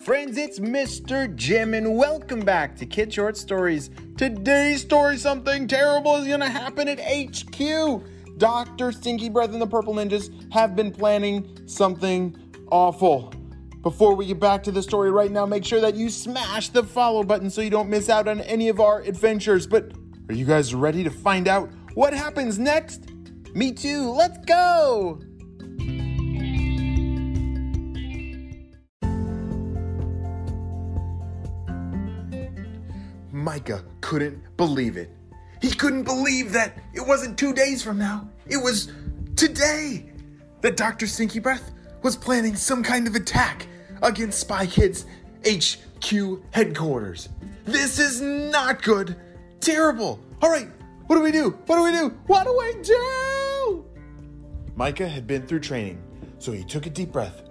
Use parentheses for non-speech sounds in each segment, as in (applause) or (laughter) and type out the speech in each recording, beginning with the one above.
friends? It's Mr. Jim, and welcome back to Kid Short Stories. Today's story something terrible is gonna happen at HQ. Dr. Stinky Breath and the Purple Ninjas have been planning something awful. Before we get back to the story right now, make sure that you smash the follow button so you don't miss out on any of our adventures. But are you guys ready to find out what happens next? Me too, let's go! Micah couldn't believe it. He couldn't believe that it wasn't two days from now. It was today that Dr. Stinky Breath was planning some kind of attack against Spy Kids HQ headquarters. This is not good. Terrible. All right, what do we do? What do we do? What do we do? Micah had been through training, so he took a deep breath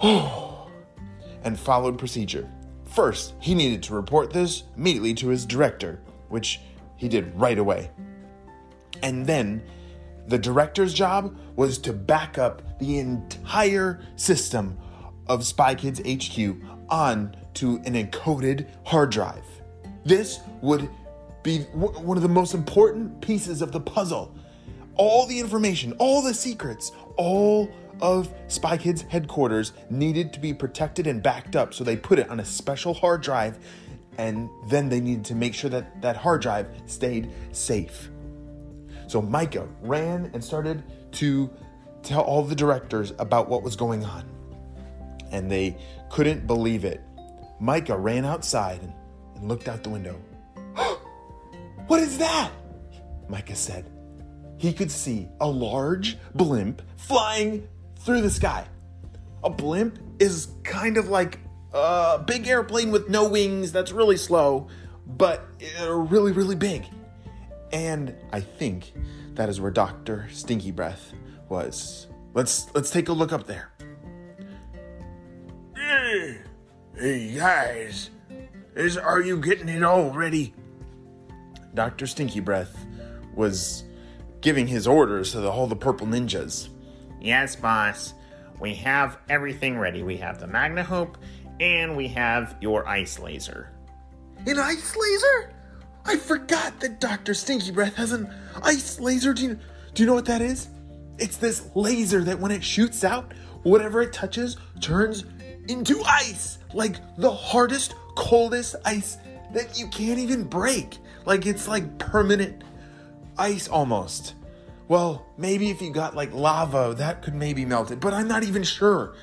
(sighs) and followed procedure. First, he needed to report this immediately to his director, which he did right away. And then the director's job was to back up the entire system of Spy Kids HQ onto an encoded hard drive. This would be one of the most important pieces of the puzzle. All the information, all the secrets, all of Spy Kids headquarters needed to be protected and backed up, so they put it on a special hard drive, and then they needed to make sure that that hard drive stayed safe. So Micah ran and started to tell all the directors about what was going on, and they couldn't believe it. Micah ran outside and, and looked out the window. (gasps) what is that? Micah said. He could see a large blimp flying through the sky. A blimp is kind of like a big airplane with no wings that's really slow, but uh, really, really big. And I think that is where Dr. Stinky Breath was. Let's let's take a look up there. Hey, hey guys, is are you getting it all ready? Dr. Stinky Breath was giving his orders to the, all the purple ninjas. Yes, boss. We have everything ready. We have the Magna Hoop and we have your ice laser. An ice laser? I forgot that Dr. Stinky Breath has an ice laser. Do you, do you know what that is? It's this laser that when it shoots out, whatever it touches turns into ice. Like the hardest, coldest ice that you can't even break. Like it's like permanent ice almost. Well, maybe if you got like lava, that could maybe melt it, but I'm not even sure.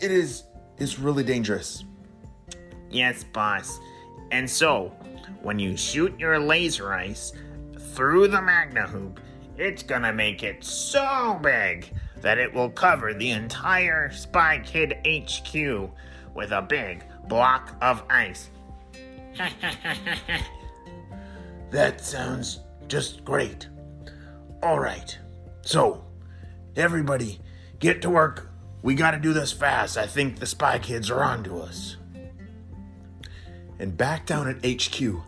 It is is really dangerous. Yes, boss. And so, when you shoot your laser ice through the Magna Hoop, it's gonna make it so big that it will cover the entire Spy Kid HQ with a big block of ice. (laughs) That sounds just great. All right. So, everybody, get to work. We got to do this fast. I think the spy kids are on to us. And back down at HQ,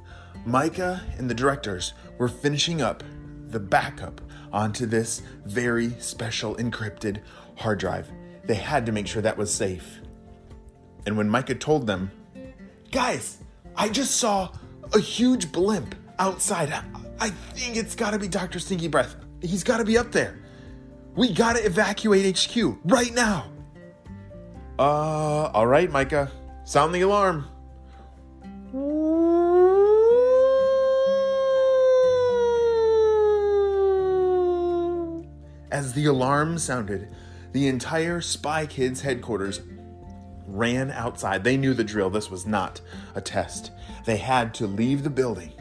Micah and the directors were finishing up the backup onto this very special encrypted hard drive. They had to make sure that was safe. And when Micah told them, Guys, I just saw a huge blimp outside. I think it's gotta be Dr. Stinky Breath. He's gotta be up there. We gotta evacuate HQ right now. Uh, all right, Micah. Sound the alarm. As the alarm sounded, the entire Spy Kids headquarters ran outside. They knew the drill. This was not a test. They had to leave the building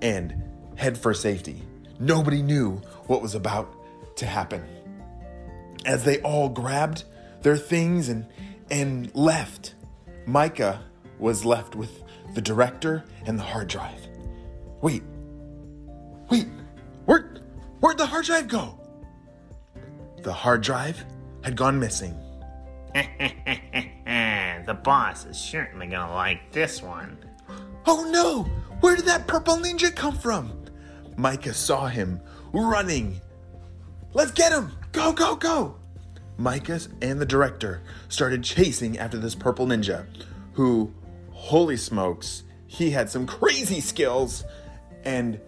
and head for safety. Nobody knew what was about to happen. As they all grabbed their things and and left, Micah was left with the director and the hard drive. Wait. Wait. Where where'd the hard drive go? The hard drive had gone missing. (laughs) the boss is certainly gonna like this one. Oh no! Where did that purple ninja come from? Micah saw him running. Let's get him! Go, go, go! Micah and the director started chasing after this purple ninja, who, holy smokes, he had some crazy skills. And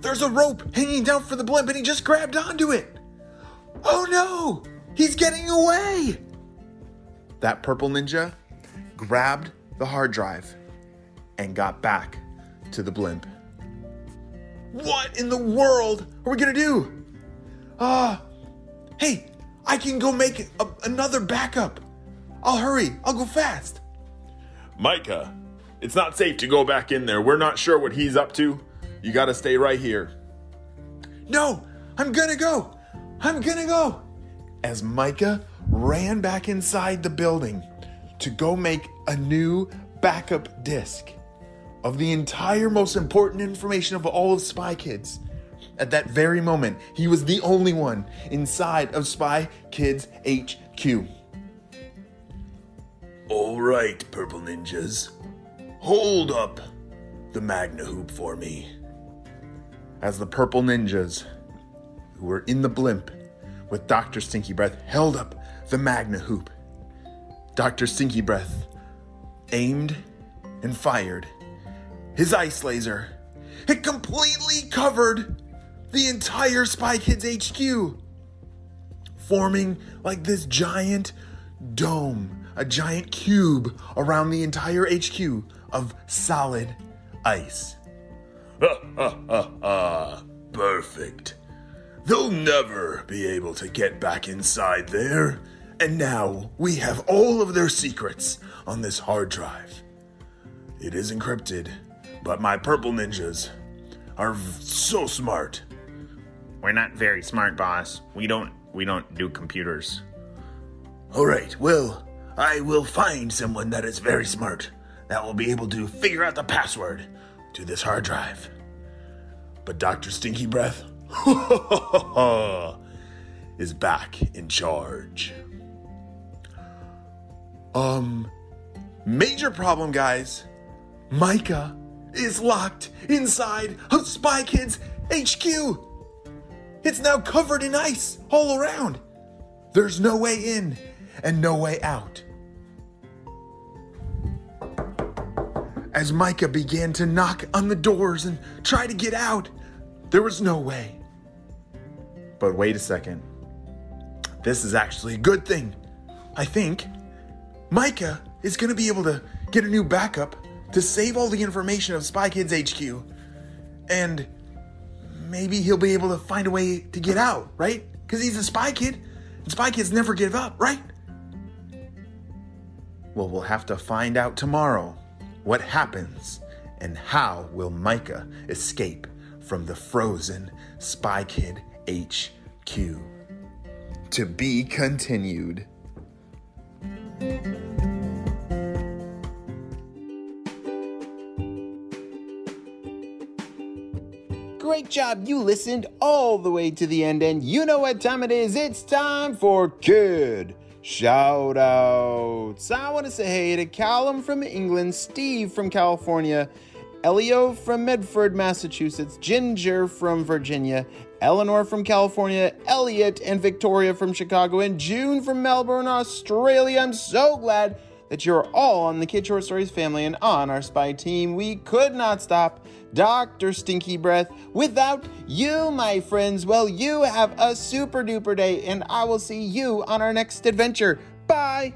there's a rope hanging down for the blimp, and he just grabbed onto it. Oh no! He's getting away! That purple ninja grabbed the hard drive and got back to the blimp. What in the world are we gonna do? Ah, uh, hey, I can go make a, another backup. I'll hurry, I'll go fast. Micah, it's not safe to go back in there. We're not sure what he's up to. You gotta stay right here. No, I'm gonna go. I'm gonna go. As Micah ran back inside the building to go make a new backup disk of the entire most important information of all of Spy Kids. At that very moment, he was the only one inside of Spy Kids HQ. All right, Purple Ninjas. Hold up the Magna Hoop for me. As the Purple Ninjas, who were in the blimp with Dr. Stinky Breath, held up the Magna Hoop, Dr. Stinky Breath aimed and fired his ice laser. It completely covered the entire Spy Kids HQ, forming like this giant dome, a giant cube around the entire HQ of solid ice. Ha ha ha ha! Perfect. They'll never be able to get back inside there. And now we have all of their secrets on this hard drive. It is encrypted, but my purple ninjas are so smart. We're not very smart, boss. We don't we don't do computers. All right. Well, I will find someone that is very smart that will be able to figure out the password to this hard drive. But Dr. Stinky Breath (laughs) is back in charge. Um, major problem, guys. Micah is locked inside of Spy Kids HQ. It's now covered in ice all around. There's no way in and no way out. As Micah began to knock on the doors and try to get out, there was no way. But wait a second. This is actually a good thing. I think Micah is going to be able to get a new backup to save all the information of Spy Kids HQ. And maybe he'll be able to find a way to get out, right? Because he's a spy kid. And spy kids never give up, right? Well, we'll have to find out tomorrow what happens and how will Micah escape from the frozen Spy Kid HQ. To be continued. Job. You listened all the way to the end, and you know what time it is. It's time for Kid Shout Outs. I want to say hey to Callum from England, Steve from California, Elio from Medford, Massachusetts, Ginger from Virginia, Eleanor from California, Elliot and Victoria from Chicago, and June from Melbourne, Australia. I'm so glad that you're all on the Kid Short Stories family and on our spy team. We could not stop Dr. Stinky Breath without you, my friends. Well, you have a super duper day, and I will see you on our next adventure. Bye.